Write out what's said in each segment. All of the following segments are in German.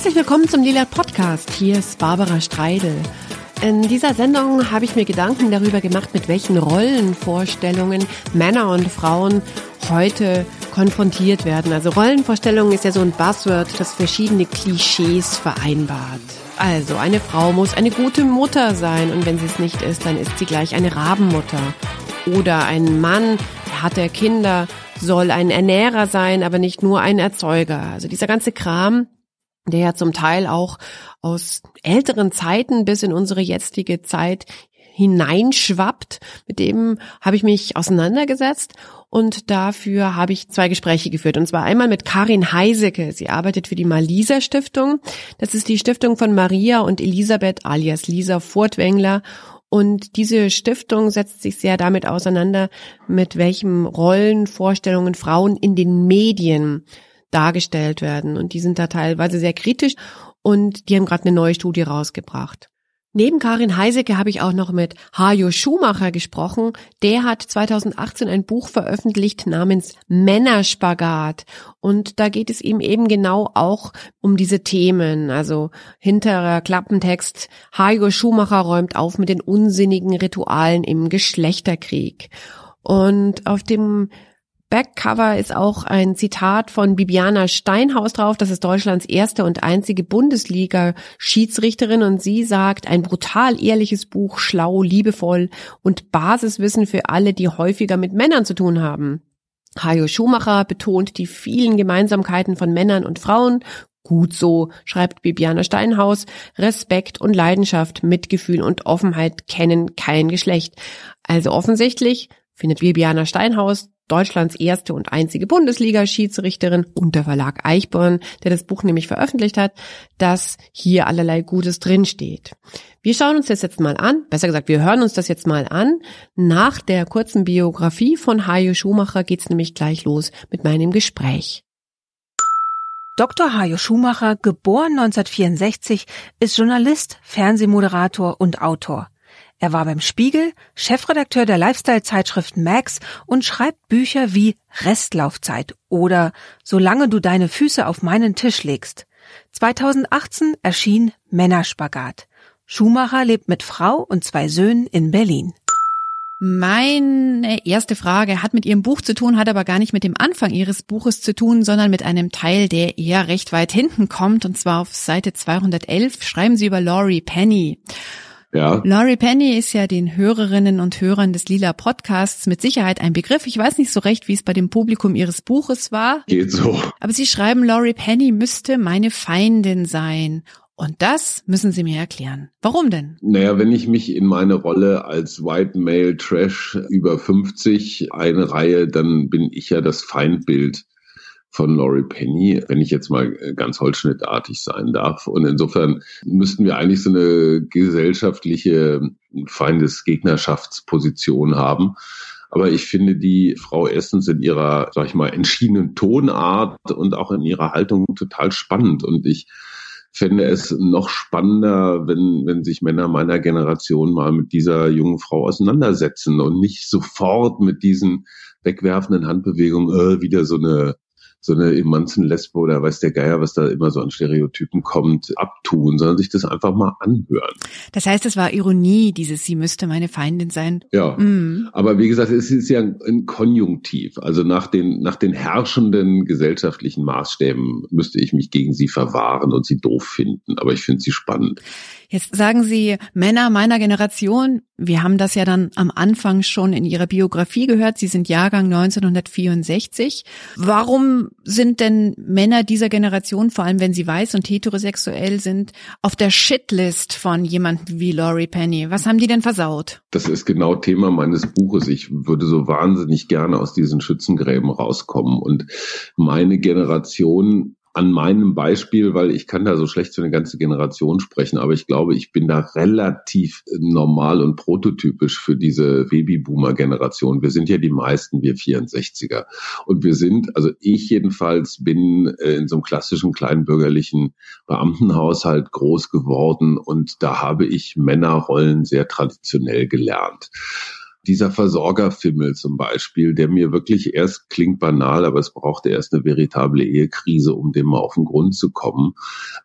Herzlich willkommen zum Lila Podcast. Hier ist Barbara Streidel. In dieser Sendung habe ich mir Gedanken darüber gemacht, mit welchen Rollenvorstellungen Männer und Frauen heute konfrontiert werden. Also Rollenvorstellungen ist ja so ein Buzzword, das verschiedene Klischees vereinbart. Also eine Frau muss eine gute Mutter sein und wenn sie es nicht ist, dann ist sie gleich eine Rabenmutter. Oder ein Mann, der hat der Kinder, soll ein Ernährer sein, aber nicht nur ein Erzeuger. Also dieser ganze Kram, der ja zum Teil auch aus älteren Zeiten bis in unsere jetzige Zeit hineinschwappt. Mit dem habe ich mich auseinandergesetzt und dafür habe ich zwei Gespräche geführt. Und zwar einmal mit Karin Heiseke. Sie arbeitet für die Malisa Stiftung. Das ist die Stiftung von Maria und Elisabeth alias Lisa Furtwängler. Und diese Stiftung setzt sich sehr damit auseinander, mit welchen Rollenvorstellungen Frauen in den Medien dargestellt werden. Und die sind da teilweise sehr kritisch und die haben gerade eine neue Studie rausgebracht. Neben Karin Heisecke habe ich auch noch mit Hajo Schumacher gesprochen. Der hat 2018 ein Buch veröffentlicht namens Männerspagat. Und da geht es ihm eben genau auch um diese Themen. Also hinterer Klappentext. Hajo Schumacher räumt auf mit den unsinnigen Ritualen im Geschlechterkrieg. Und auf dem Backcover ist auch ein Zitat von Bibiana Steinhaus drauf. Das ist Deutschlands erste und einzige Bundesliga-Schiedsrichterin und sie sagt, ein brutal ehrliches Buch, schlau, liebevoll und Basiswissen für alle, die häufiger mit Männern zu tun haben. Hajo Schumacher betont die vielen Gemeinsamkeiten von Männern und Frauen. Gut so, schreibt Bibiana Steinhaus. Respekt und Leidenschaft, Mitgefühl und Offenheit kennen kein Geschlecht. Also offensichtlich findet Bibiana Steinhaus Deutschlands erste und einzige Bundesliga-Schiedsrichterin und der Verlag Eichborn, der das Buch nämlich veröffentlicht hat, dass hier allerlei Gutes drinsteht. Wir schauen uns das jetzt mal an, besser gesagt, wir hören uns das jetzt mal an. Nach der kurzen Biografie von Hajo Schumacher geht's nämlich gleich los mit meinem Gespräch. Dr. Hajo Schumacher, geboren 1964, ist Journalist, Fernsehmoderator und Autor. Er war beim Spiegel, Chefredakteur der Lifestyle-Zeitschrift Max und schreibt Bücher wie Restlaufzeit oder Solange du deine Füße auf meinen Tisch legst. 2018 erschien Männerspagat. Schumacher lebt mit Frau und zwei Söhnen in Berlin. Meine erste Frage hat mit Ihrem Buch zu tun, hat aber gar nicht mit dem Anfang Ihres Buches zu tun, sondern mit einem Teil, der eher recht weit hinten kommt. Und zwar auf Seite 211 schreiben Sie über Laurie Penny. Ja. Laurie Penny ist ja den Hörerinnen und Hörern des Lila Podcasts mit Sicherheit ein Begriff. Ich weiß nicht so recht, wie es bei dem Publikum ihres Buches war. Geht so. Aber sie schreiben, Laurie Penny müsste meine Feindin sein. Und das müssen Sie mir erklären. Warum denn? Naja, wenn ich mich in meine Rolle als White Male Trash über 50 einreihe, dann bin ich ja das Feindbild von Laurie Penny, wenn ich jetzt mal äh, ganz holzschnittartig sein darf. Und insofern müssten wir eigentlich so eine gesellschaftliche Feindesgegnerschaftsposition haben. Aber ich finde die Frau Essens in ihrer, sag ich mal, entschiedenen Tonart und auch in ihrer Haltung total spannend. Und ich fände es noch spannender, wenn, wenn sich Männer meiner Generation mal mit dieser jungen Frau auseinandersetzen und nicht sofort mit diesen wegwerfenden Handbewegungen äh, wieder so eine so eine Emanzen-Lesbe oder weiß der Geier, was da immer so an Stereotypen kommt, abtun, sondern sich das einfach mal anhören. Das heißt, es war Ironie, dieses Sie müsste meine Feindin sein. Ja, mhm. aber wie gesagt, es ist ja ein Konjunktiv. Also nach den, nach den herrschenden gesellschaftlichen Maßstäben müsste ich mich gegen sie verwahren und sie doof finden. Aber ich finde sie spannend. Jetzt sagen Sie, Männer meiner Generation, wir haben das ja dann am Anfang schon in Ihrer Biografie gehört, Sie sind Jahrgang 1964. Warum sind denn Männer dieser Generation, vor allem wenn sie weiß und heterosexuell sind, auf der Shitlist von jemandem wie Laurie Penny? Was haben die denn versaut? Das ist genau Thema meines Buches. Ich würde so wahnsinnig gerne aus diesen Schützengräben rauskommen und meine Generation an meinem Beispiel, weil ich kann da so schlecht für eine ganze Generation sprechen, aber ich glaube, ich bin da relativ normal und prototypisch für diese Babyboomer-Generation. Wir sind ja die meisten, wir 64er. Und wir sind, also ich jedenfalls bin äh, in so einem klassischen kleinbürgerlichen Beamtenhaushalt groß geworden und da habe ich Männerrollen sehr traditionell gelernt. Dieser Versorgerfimmel zum Beispiel, der mir wirklich erst klingt banal, aber es brauchte erst eine veritable Ehekrise, um dem mal auf den Grund zu kommen.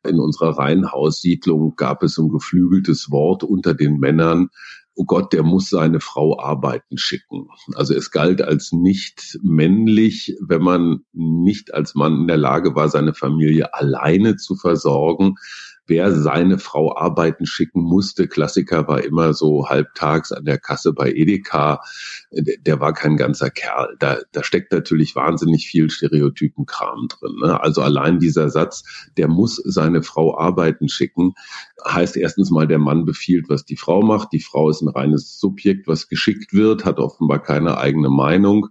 In unserer Reihenhaussiedlung gab es ein geflügeltes Wort unter den Männern, oh Gott, der muss seine Frau arbeiten schicken. Also es galt als nicht männlich, wenn man nicht als Mann in der Lage war, seine Familie alleine zu versorgen, wer seine Frau arbeiten schicken musste. Klassiker war immer so halbtags an der Kasse bei Edeka. Der war kein ganzer Kerl. Da, da steckt natürlich wahnsinnig viel Stereotypenkram drin. Ne? Also allein dieser Satz, der muss seine Frau arbeiten schicken, heißt erstens mal, der Mann befiehlt, was die Frau macht. Die Frau ist ein reines Subjekt, was geschickt wird, hat offenbar keine eigene Meinung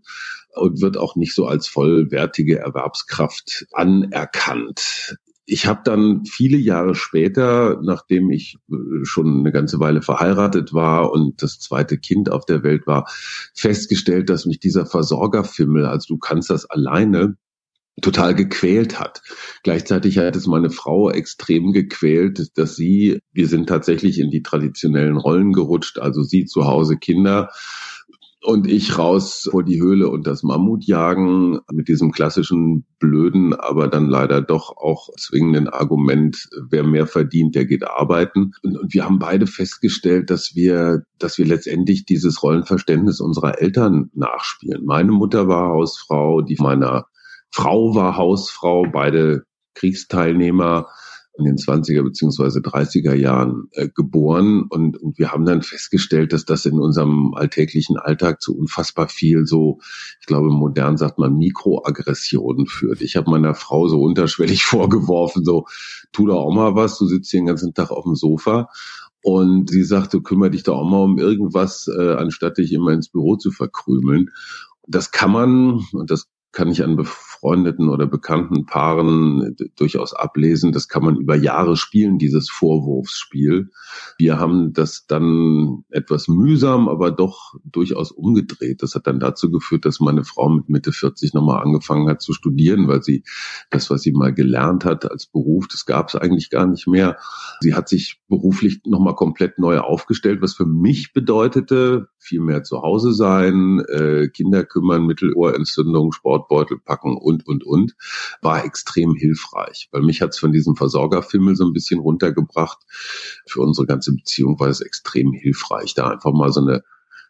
und wird auch nicht so als vollwertige Erwerbskraft anerkannt ich habe dann viele Jahre später, nachdem ich äh, schon eine ganze Weile verheiratet war und das zweite Kind auf der Welt war, festgestellt, dass mich dieser Versorgerfimmel, also du kannst das alleine, total gequält hat. Gleichzeitig hat es meine Frau extrem gequält, dass sie, wir sind tatsächlich in die traditionellen Rollen gerutscht, also sie zu Hause Kinder und ich raus vor die Höhle und das Mammut jagen mit diesem klassischen blöden, aber dann leider doch auch zwingenden Argument, wer mehr verdient, der geht arbeiten. Und, und wir haben beide festgestellt, dass wir, dass wir letztendlich dieses Rollenverständnis unserer Eltern nachspielen. Meine Mutter war Hausfrau, die meiner Frau war Hausfrau, beide Kriegsteilnehmer in den 20er beziehungsweise 30er Jahren äh, geboren und, und wir haben dann festgestellt, dass das in unserem alltäglichen Alltag zu unfassbar viel so, ich glaube modern sagt man Mikroaggressionen führt. Ich habe meiner Frau so unterschwellig vorgeworfen, so tu doch auch mal was, du sitzt hier den ganzen Tag auf dem Sofa und sie sagte, kümmere dich doch auch mal um irgendwas, äh, anstatt dich immer ins Büro zu verkrümeln. Das kann man, und das kann ich an befreundeten oder bekannten Paaren durchaus ablesen. Das kann man über Jahre spielen, dieses Vorwurfsspiel. Wir haben das dann etwas mühsam, aber doch durchaus umgedreht. Das hat dann dazu geführt, dass meine Frau mit Mitte 40 nochmal angefangen hat zu studieren, weil sie das, was sie mal gelernt hat als Beruf, das gab es eigentlich gar nicht mehr. Sie hat sich beruflich nochmal komplett neu aufgestellt, was für mich bedeutete, viel mehr zu Hause sein, äh, Kinder kümmern, Mittelohrentzündung, Sportbeutel packen und, und, und, war extrem hilfreich. Weil mich hat's von diesem Versorgerfimmel so ein bisschen runtergebracht. Für unsere ganze Beziehung war es extrem hilfreich, da einfach mal so eine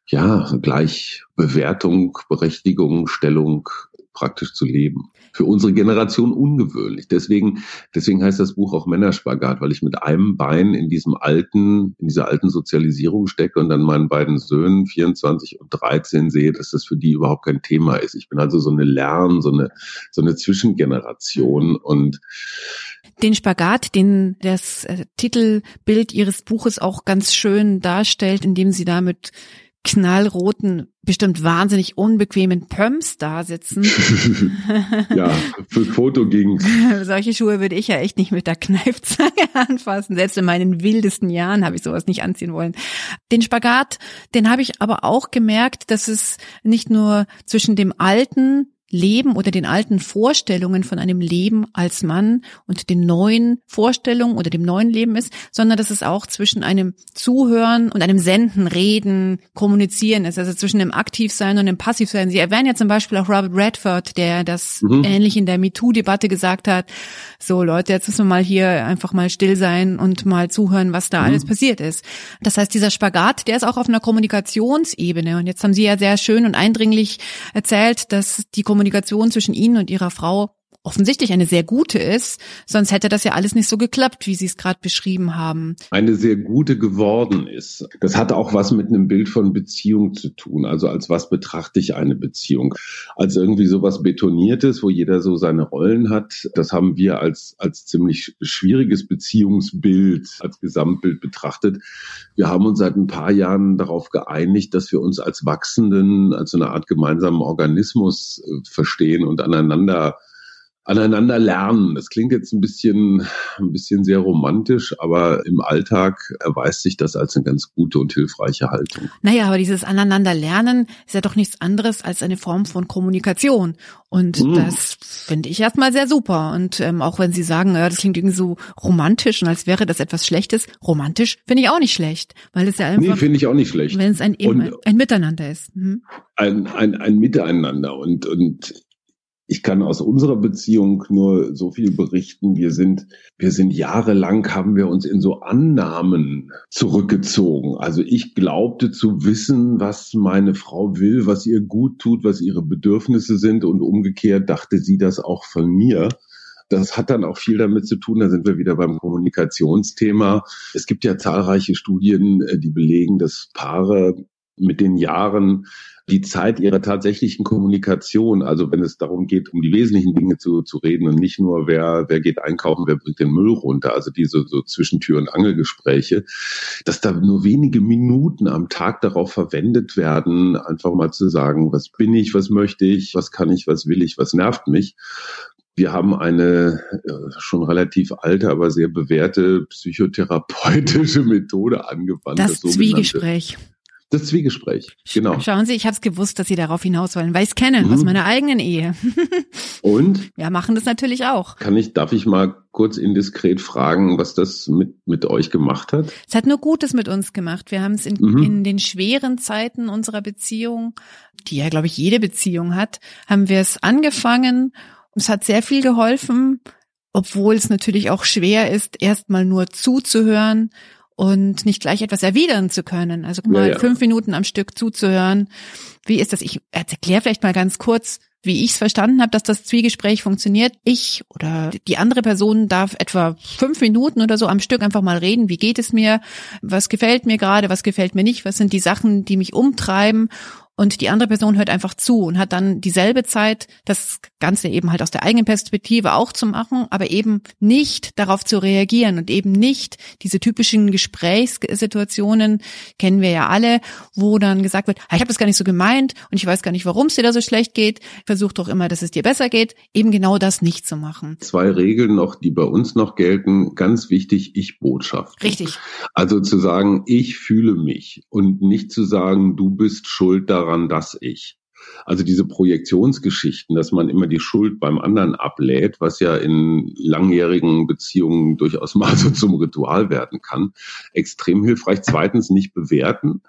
ja, Gleichbewertung, Berechtigung, Stellung praktisch zu leben. Für unsere Generation ungewöhnlich. Deswegen, deswegen heißt das Buch auch Männerspagat, weil ich mit einem Bein in diesem alten, in dieser alten Sozialisierung stecke und dann meinen beiden Söhnen, 24 und 13, sehe, dass das für die überhaupt kein Thema ist. Ich bin also so eine Lern, so eine, so eine Zwischengeneration und den Spagat, den das äh, Titelbild Ihres Buches auch ganz schön darstellt, indem Sie damit knallroten, bestimmt wahnsinnig unbequemen Pumps da sitzen. ja, für Foto ging. Solche Schuhe würde ich ja echt nicht mit der Kneifzange anfassen. Selbst in meinen wildesten Jahren habe ich sowas nicht anziehen wollen. Den Spagat, den habe ich aber auch gemerkt, dass es nicht nur zwischen dem alten Leben oder den alten Vorstellungen von einem Leben als Mann und den neuen Vorstellungen oder dem neuen Leben ist, sondern dass es auch zwischen einem Zuhören und einem Senden, Reden, Kommunizieren ist, also zwischen dem Aktivsein und dem Passivsein. Sie erwähnen ja zum Beispiel auch Robert Redford, der das mhm. ähnlich in der MeToo-Debatte gesagt hat. So Leute, jetzt müssen wir mal hier einfach mal still sein und mal zuhören, was da mhm. alles passiert ist. Das heißt, dieser Spagat, der ist auch auf einer Kommunikationsebene. Und jetzt haben Sie ja sehr schön und eindringlich erzählt, dass die Kommunikation zwischen Ihnen und Ihrer Frau offensichtlich eine sehr gute ist, sonst hätte das ja alles nicht so geklappt, wie Sie es gerade beschrieben haben. Eine sehr gute geworden ist. Das hat auch was mit einem Bild von Beziehung zu tun. Also als was betrachte ich eine Beziehung? Als irgendwie sowas Betoniertes, wo jeder so seine Rollen hat. Das haben wir als, als ziemlich schwieriges Beziehungsbild, als Gesamtbild betrachtet. Wir haben uns seit ein paar Jahren darauf geeinigt, dass wir uns als Wachsenden, als so eine Art gemeinsamen Organismus äh, verstehen und aneinander aneinander lernen. Das klingt jetzt ein bisschen, ein bisschen sehr romantisch, aber im Alltag erweist sich das als eine ganz gute und hilfreiche Haltung. Naja, aber dieses aneinander lernen ist ja doch nichts anderes als eine Form von Kommunikation. Und mm. das finde ich erstmal sehr super. Und ähm, auch wenn Sie sagen, ja, das klingt irgendwie so romantisch und als wäre das etwas Schlechtes, romantisch finde ich auch nicht schlecht, weil es ja einfach. Nee, finde ich auch nicht schlecht. Wenn es ein, eben ein, ein Miteinander ist. Mhm. Ein, ein, ein Miteinander. Und, und ich kann aus unserer Beziehung nur so viel berichten. Wir sind, wir sind jahrelang haben wir uns in so Annahmen zurückgezogen. Also ich glaubte zu wissen, was meine Frau will, was ihr gut tut, was ihre Bedürfnisse sind und umgekehrt dachte sie das auch von mir. Das hat dann auch viel damit zu tun, da sind wir wieder beim Kommunikationsthema. Es gibt ja zahlreiche Studien, äh, die belegen, dass Paare mit den Jahren die Zeit ihrer tatsächlichen Kommunikation, also wenn es darum geht, um die wesentlichen Dinge zu, zu reden und nicht nur, wer, wer geht einkaufen, wer bringt den Müll runter, also diese so Zwischentür- und Angelgespräche, dass da nur wenige Minuten am Tag darauf verwendet werden, einfach mal zu sagen, was bin ich, was möchte ich, was kann ich, was will ich, was nervt mich. Wir haben eine äh, schon relativ alte, aber sehr bewährte psychotherapeutische Methode angewandt. Das, das Zwiegespräch. Das Zwiegespräch, genau. Schauen Sie, ich habe es gewusst, dass Sie darauf hinaus wollen, weil ich es kenne mhm. aus meiner eigenen Ehe. Und? Ja, machen das natürlich auch. Kann ich, darf ich mal kurz indiskret fragen, was das mit, mit euch gemacht hat? Es hat nur Gutes mit uns gemacht. Wir haben es in, mhm. in den schweren Zeiten unserer Beziehung, die ja, glaube ich, jede Beziehung hat, haben wir es angefangen. Es hat sehr viel geholfen, obwohl es natürlich auch schwer ist, erstmal nur zuzuhören und nicht gleich etwas erwidern zu können. Also mal ja, ja. fünf Minuten am Stück zuzuhören. Wie ist das? Ich erkläre vielleicht mal ganz kurz, wie ich es verstanden habe, dass das Zwiegespräch funktioniert. Ich oder die andere Person darf etwa fünf Minuten oder so am Stück einfach mal reden. Wie geht es mir? Was gefällt mir gerade? Was gefällt mir nicht? Was sind die Sachen, die mich umtreiben? Und die andere Person hört einfach zu und hat dann dieselbe Zeit, das Ganze eben halt aus der eigenen Perspektive auch zu machen, aber eben nicht darauf zu reagieren und eben nicht diese typischen Gesprächssituationen, kennen wir ja alle, wo dann gesagt wird, ich habe das gar nicht so gemeint und ich weiß gar nicht, warum es dir da so schlecht geht, versuch doch immer, dass es dir besser geht, eben genau das nicht zu machen. Zwei Regeln noch, die bei uns noch gelten, ganz wichtig, Ich-Botschaft. Richtig. Also zu sagen, ich fühle mich und nicht zu sagen, du bist schuld daran, daran, dass ich. Also diese Projektionsgeschichten, dass man immer die Schuld beim anderen ablädt, was ja in langjährigen Beziehungen durchaus mal so zum Ritual werden kann, extrem hilfreich. Zweitens nicht bewerten,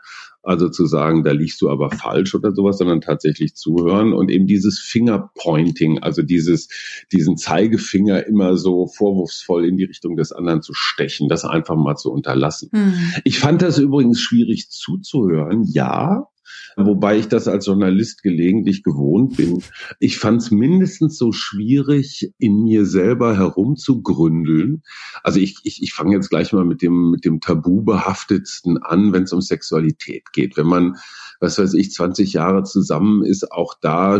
also zu sagen, da liegst du aber falsch oder sowas, sondern tatsächlich zuhören und eben dieses Fingerpointing, also dieses, diesen Zeigefinger immer so vorwurfsvoll in die Richtung des anderen zu stechen, das einfach mal zu unterlassen. Mhm. Ich fand das übrigens schwierig zuzuhören, ja, wobei ich das als Journalist gelegentlich gewohnt bin. Ich fand es mindestens so schwierig, in mir selber herumzugründeln. Also ich, ich, ich fange jetzt gleich mal mit dem, mit dem tabubehaftetsten an, wenn es um Sexualität geht. Wenn man, was weiß ich, 20 Jahre zusammen ist, auch da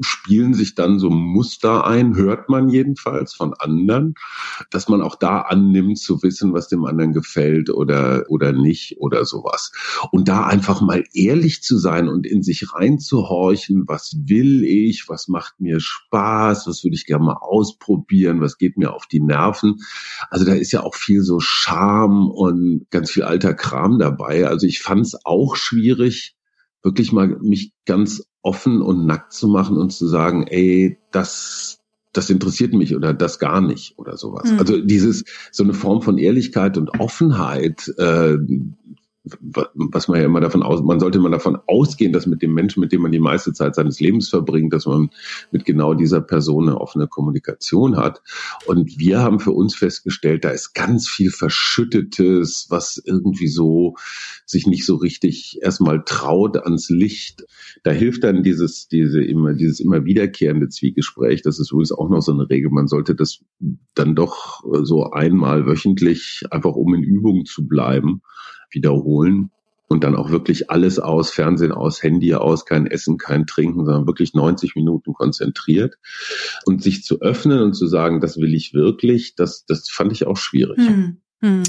spielen sich dann so Muster ein, hört man jedenfalls von anderen, dass man auch da annimmt zu wissen, was dem anderen gefällt oder, oder nicht oder sowas. Und da einfach mal ehrlich zu sein und in sich reinzuhorchen, was will ich, was macht mir Spaß, was würde ich gerne mal ausprobieren, was geht mir auf die Nerven. Also da ist ja auch viel so Charme und ganz viel alter Kram dabei. Also ich fand es auch schwierig, wirklich mal mich ganz offen und nackt zu machen und zu sagen, ey, das, das interessiert mich oder das gar nicht oder sowas. Mhm. Also dieses, so eine Form von Ehrlichkeit und Offenheit, äh, was man ja immer davon aus, man sollte immer davon ausgehen, dass mit dem Menschen, mit dem man die meiste Zeit seines Lebens verbringt, dass man mit genau dieser Person eine offene Kommunikation hat. Und wir haben für uns festgestellt, da ist ganz viel Verschüttetes, was irgendwie so sich nicht so richtig erstmal traut ans Licht. Da hilft dann dieses, diese immer, dieses immer wiederkehrende Zwiegespräch. Das ist übrigens auch noch so eine Regel. Man sollte das dann doch so einmal wöchentlich einfach um in Übung zu bleiben wiederholen und dann auch wirklich alles aus, Fernsehen aus, Handy aus, kein Essen, kein Trinken, sondern wirklich 90 Minuten konzentriert und sich zu öffnen und zu sagen, das will ich wirklich, das, das fand ich auch schwierig. Hm, hm.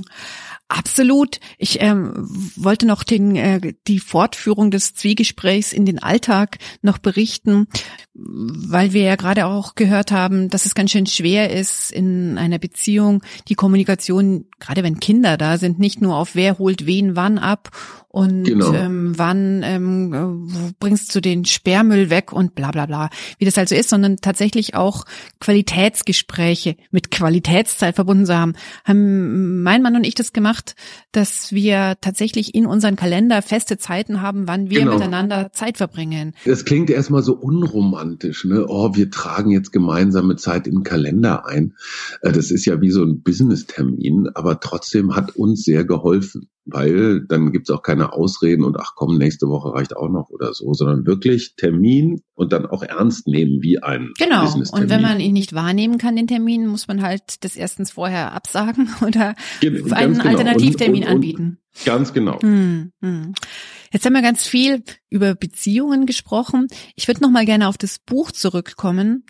Absolut. Ich ähm, wollte noch den, äh, die Fortführung des Zwiegesprächs in den Alltag noch berichten, weil wir ja gerade auch gehört haben, dass es ganz schön schwer ist in einer Beziehung die Kommunikation, gerade wenn Kinder da sind, nicht nur auf wer holt wen wann ab und genau. ähm, wann ähm, bringst du den Sperrmüll weg und bla bla bla, wie das also ist, sondern tatsächlich auch Qualitätsgespräche mit Qualitätszeit verbunden zu haben. Haben mein Mann und ich das gemacht, dass wir tatsächlich in unseren Kalender feste Zeiten haben, wann wir genau. miteinander Zeit verbringen. Das klingt erstmal so unromantisch, ne? Oh, wir tragen jetzt gemeinsame Zeit in den Kalender ein. Äh, das ist ja wie so ein Business-Termin, aber trotzdem hat uns sehr geholfen weil dann gibt's auch keine Ausreden und ach komm, nächste Woche reicht auch noch oder so, sondern wirklich Termin und dann auch ernst nehmen wie ein Genau. Und wenn man ihn nicht wahrnehmen kann, den Termin, muss man halt das erstens vorher absagen oder Ge einen genau. Alternativtermin und, und, und, anbieten. Ganz genau. Hm, hm. Jetzt haben wir ganz viel über Beziehungen gesprochen. Ich würde noch mal gerne auf das Buch zurückkommen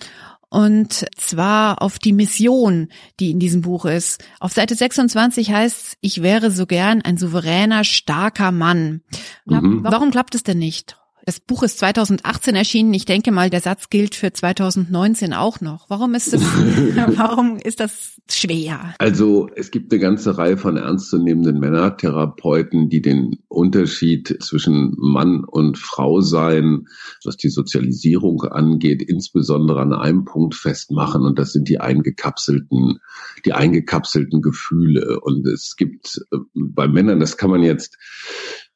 und zwar auf die Mission, die in diesem Buch ist. Auf Seite 26 heißt ich wäre so gern ein souveräner, starker Mann. Mhm. Warum klappt es denn nicht? Das Buch ist 2018 erschienen. Ich denke mal, der Satz gilt für 2019 auch noch. Warum ist das, warum ist das schwer? Also, es gibt eine ganze Reihe von ernstzunehmenden Männertherapeuten, die den Unterschied zwischen Mann und Frau sein, was die Sozialisierung angeht, insbesondere an einem Punkt festmachen. Und das sind die eingekapselten, die eingekapselten Gefühle. Und es gibt äh, bei Männern, das kann man jetzt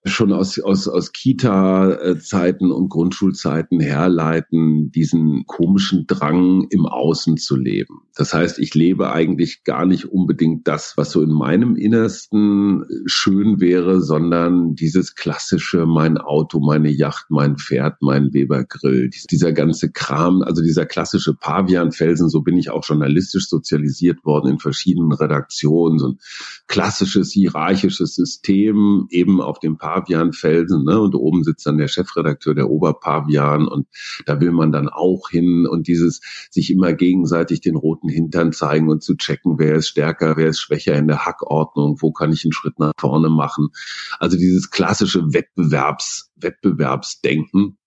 schon aus, aus, aus Kita-Zeiten und Grundschulzeiten herleiten, diesen komischen Drang im Außen zu leben. Das heißt, ich lebe eigentlich gar nicht unbedingt das, was so in meinem Innersten schön wäre, sondern dieses klassische, mein Auto, meine Yacht, mein Pferd, mein Webergrill, dieser ganze Kram, also dieser klassische Pavianfelsen, so bin ich auch journalistisch sozialisiert worden in verschiedenen Redaktionen, so ein klassisches hierarchisches System eben auf dem Pavian Pavianfelsen, ne? Und oben sitzt dann der Chefredakteur, der Oberpavian und da will man dann auch hin und dieses sich immer gegenseitig den roten Hintern zeigen und zu checken, wer ist stärker, wer ist schwächer in der Hackordnung, wo kann ich einen Schritt nach vorne machen. Also dieses klassische Wettbewerbs, Wettbewerbsdenken,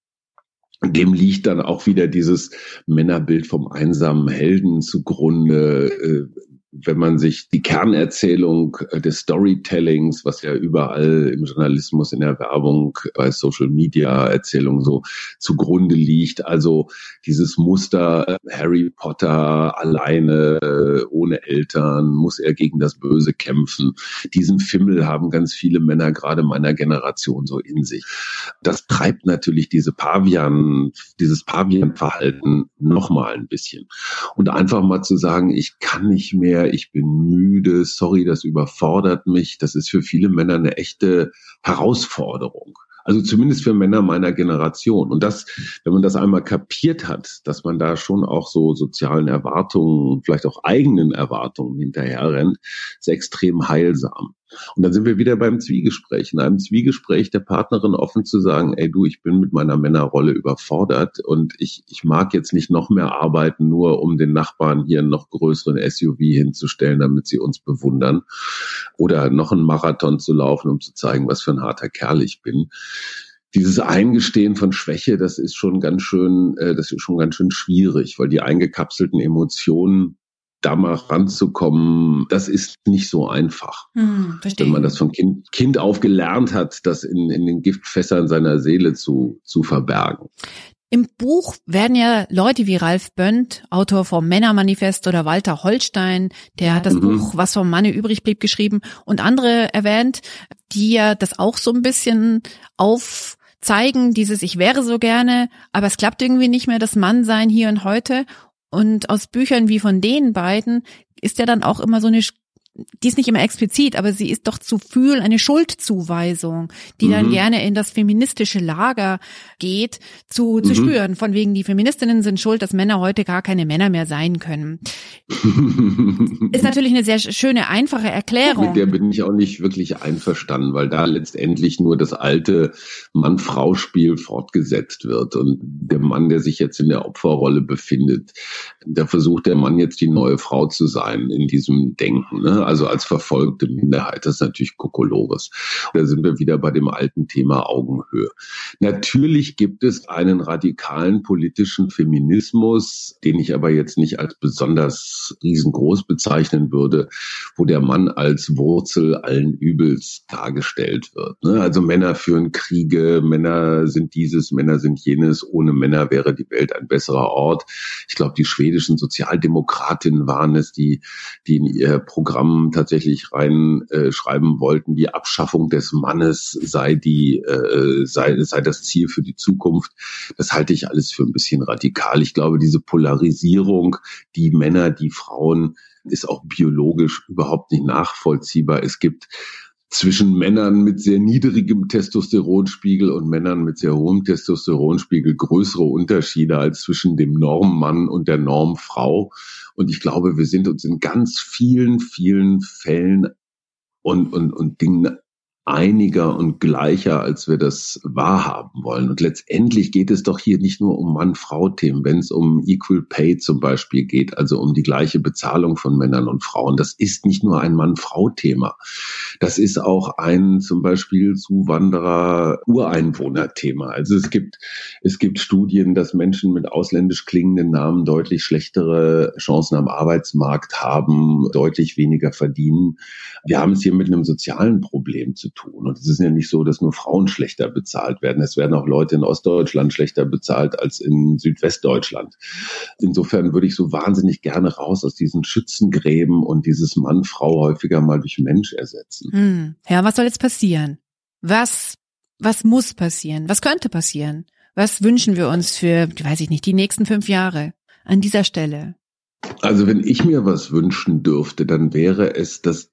dem liegt dann auch wieder dieses Männerbild vom einsamen Helden zugrunde, äh, wenn man sich die Kernerzählung äh, des Storytellings, was ja überall im Journalismus, in der Werbung, bei Social Media Erzählungen so zugrunde liegt, also dieses Muster äh, Harry Potter alleine, äh, ohne Eltern, muss er gegen das Böse kämpfen. Diesen Fimmel haben ganz viele Männer gerade meiner Generation so in sich. Das treibt natürlich diese Pavian, dieses Pavian-Verhalten nochmal ein bisschen. Und einfach mal zu sagen, ich kann nicht mehr ich bin müde, sorry, das überfordert mich. Das ist für viele Männer eine echte Herausforderung. Also zumindest für Männer meiner Generation. Und das, wenn man das einmal kapiert hat, dass man da schon auch so sozialen Erwartungen, vielleicht auch eigenen Erwartungen hinterher rennt, ist extrem heilsam. Und dann sind wir wieder beim Zwiegespräch. In einem Zwiegespräch der Partnerin offen zu sagen, ey du, ich bin mit meiner Männerrolle überfordert und ich, ich mag jetzt nicht noch mehr arbeiten, nur um den Nachbarn hier einen noch größeren SUV hinzustellen, damit sie uns bewundern. Oder noch einen Marathon zu laufen, um zu zeigen, was für ein harter Kerl ich bin dieses Eingestehen von Schwäche, das ist schon ganz schön, äh, das ist schon ganz schön schwierig, weil die eingekapselten Emotionen da mal ranzukommen, das ist nicht so einfach. Hm, Wenn man das von kind, kind auf gelernt hat, das in, in den Giftfässern seiner Seele zu, zu verbergen. Im Buch werden ja Leute wie Ralf Bönd, Autor vom Männermanifest oder Walter Holstein, der hat das mhm. Buch Was vom Manne übrig blieb geschrieben und andere erwähnt, die ja das auch so ein bisschen aufzeigen, dieses Ich wäre so gerne, aber es klappt irgendwie nicht mehr, das Mannsein hier und heute. Und aus Büchern wie von den beiden ist ja dann auch immer so eine die ist nicht immer explizit, aber sie ist doch zu fühlen eine Schuldzuweisung, die mhm. dann gerne in das feministische Lager geht, zu, zu mhm. spüren. Von wegen, die Feministinnen sind schuld, dass Männer heute gar keine Männer mehr sein können. Ist natürlich eine sehr schöne, einfache Erklärung. Mit der bin ich auch nicht wirklich einverstanden, weil da letztendlich nur das alte Mann-Frau-Spiel fortgesetzt wird. Und der Mann, der sich jetzt in der Opferrolle befindet, da versucht der Mann jetzt die neue Frau zu sein in diesem Denken. Ne? Also als verfolgte Minderheit. Das ist natürlich Kokolores. Da sind wir wieder bei dem alten Thema Augenhöhe. Natürlich gibt es einen radikalen politischen Feminismus, den ich aber jetzt nicht als besonders riesengroß bezeichnen würde, wo der Mann als Wurzel allen Übels dargestellt wird. Ne? Also Männer führen Kriege, Männer sind dieses, Männer sind jenes. Ohne Männer wäre die Welt ein besserer Ort. Ich glaube, die schwedischen Sozialdemokratinnen waren es, die, die in ihr Programm tatsächlich reinschreiben äh, wollten, die Abschaffung des Mannes sei die, äh, sei, sei das Ziel für die Zukunft. Das halte ich alles für ein bisschen radikal. Ich glaube, diese Polarisierung, die Männer, die Frauen ist auch biologisch überhaupt nicht nachvollziehbar. Es gibt zwischen Männern mit sehr niedrigem Testosteronspiegel und Männern mit sehr hohem Testosteronspiegel größere Unterschiede als zwischen dem Normmann und der Normfrau. Und ich glaube, wir sind uns in ganz vielen, vielen Fällen und, und, und Dingen einiger und gleicher, als wir das wahrhaben wollen. Und letztendlich geht es doch hier nicht nur um Mann-Frau-Themen, wenn es um Equal Pay zum Beispiel geht, also um die gleiche Bezahlung von Männern und Frauen. Das ist nicht nur ein Mann-Frau-Thema. Das ist auch ein zum Beispiel Zuwanderer-Ureinwohner-Thema. Also es gibt, es gibt Studien, dass Menschen mit ausländisch klingenden Namen deutlich schlechtere Chancen am Arbeitsmarkt haben, deutlich weniger verdienen. Wir haben es hier mit einem sozialen Problem zu tun. Und es ist ja nicht so, dass nur Frauen schlechter bezahlt werden. Es werden auch Leute in Ostdeutschland schlechter bezahlt als in Südwestdeutschland. Insofern würde ich so wahnsinnig gerne raus aus diesen Schützengräben und dieses Mann-Frau häufiger mal durch Mensch ersetzen. Hm. Ja, was soll jetzt passieren? Was, was muss passieren? Was könnte passieren? Was wünschen wir uns für, weiß ich nicht, die nächsten fünf Jahre an dieser Stelle? Also wenn ich mir was wünschen dürfte, dann wäre es, dass